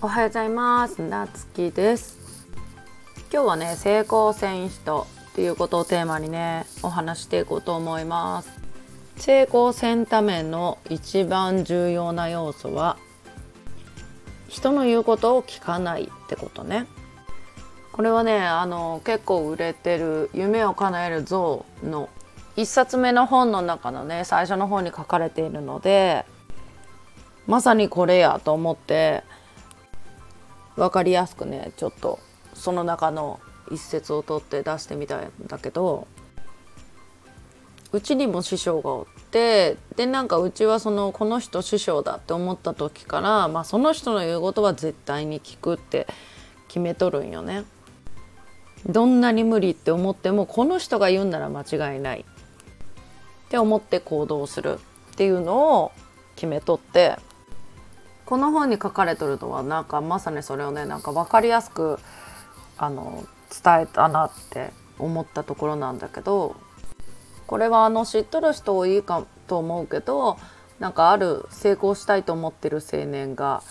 おはようございます。なつきです。今日はね成功戦士とっていうことをテーマにねお話していこうと思います。成功せんための一番重要な要素は人の言うことを聞かないってことね。これはねあの結構売れてる夢を叶える像の一冊目の本の中のね最初の方に書かれているのでまさにこれやと思って分かりやすくねちょっとその中の一節を取って出してみたんだけどうちにも師匠がおってでなんかうちはそのこの人師匠だって思った時から、まあ、その人の言うことは絶対に聞くって決めとるんよね。どんなに無理って思ってもこの人が言うんなら間違いないって思って行動するっていうのを決めとってこの本に書かれてるのはなんかまさにそれをねなんか分かりやすくあの伝えたなって思ったところなんだけどこれはあの知っとる人多いかと思うけどなんかある成功したいと思ってる青年が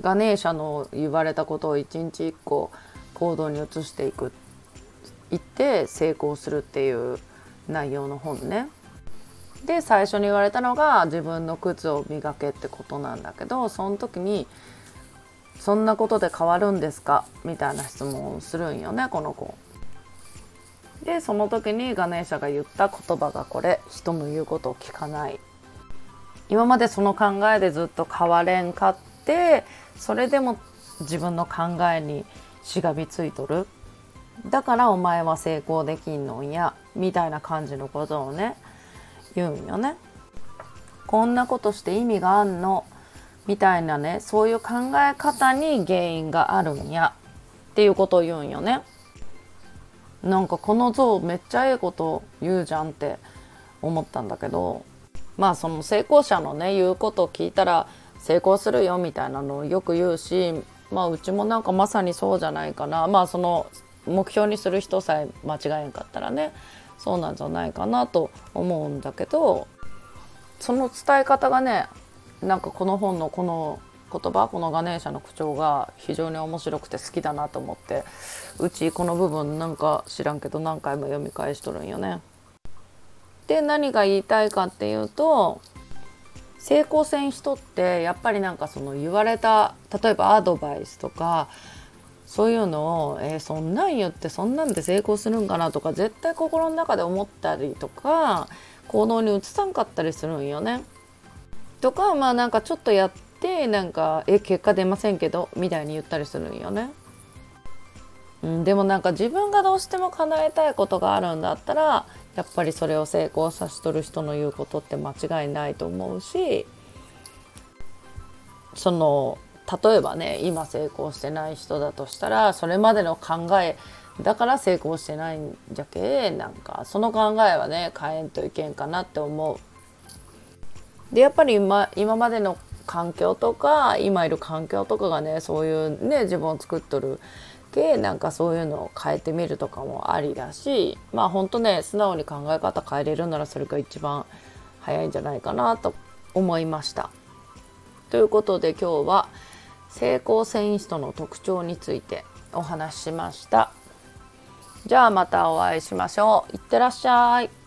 ガネーシャの言われたことを一日一個行動に移していく言って成功するっていう内容の本ね。で最初に言われたのが自分の靴を磨けってことなんだけどその時に「そんなことで変わるんですか?」みたいな質問をするんよねこの子。でその時にガネーシャが言った言葉がこれ「人の言うことを聞かない」。今までその考えでずっと変われんかってそれでも自分の考えにしがみついとるだからお前は成功できんのんやみたいな感じのことをね言うんよね。こんなことして意味があんの？みたいなね。そういう考え方に原因があるんや。っていうことを言うんよね。なんかこの像めっちゃええこと言うじゃんって思ったんだけど。まあその成功者のね言うことを聞いたら成功するよみたいなのをよく言うしまあうちもなんかまさにそうじゃないかな。まあその目標にする人さえ間違えんかったらね。そうなんじゃないかなと思うんだけどその伝え方がねなんかこの本のこの言葉このガネーシャの口調が非常に面白くて好きだなと思ってうちこの部分なんか知らんけど何回も読み返しとるんよね。で何が言いたいかっていうと成功せん人ってやっぱりなんかその言われた例えばアドバイスとかそういうのを、えー、そんなん言ってそんなんで成功するんかなとか絶対心の中で思ったりとか行動に移さんかったりするんよね。とかまあなんかちょっとやってなんか「え結果出ませんけど」みたいに言ったりするんよね。うん、でもなんか自分がどうしても叶えたいことがあるんだったらやっぱりそれを成功させとる人の言うことって間違いないと思うしその例えばね今成功してない人だとしたらそれまでの考えだから成功してないんじゃけなんかその考えはね変えんといけんかなって思う。でやっぱり今今までの環境とか今いる環境とかがねそういうね自分を作っとるけなんかそういうのを変えてみるとかもありだしまあほんとね素直に考え方変えれるならそれが一番早いんじゃないかなと思いました。ということで今日は成功繊維質の特徴についてお話ししました。じゃあまたお会いしましょう。いってらっしゃい。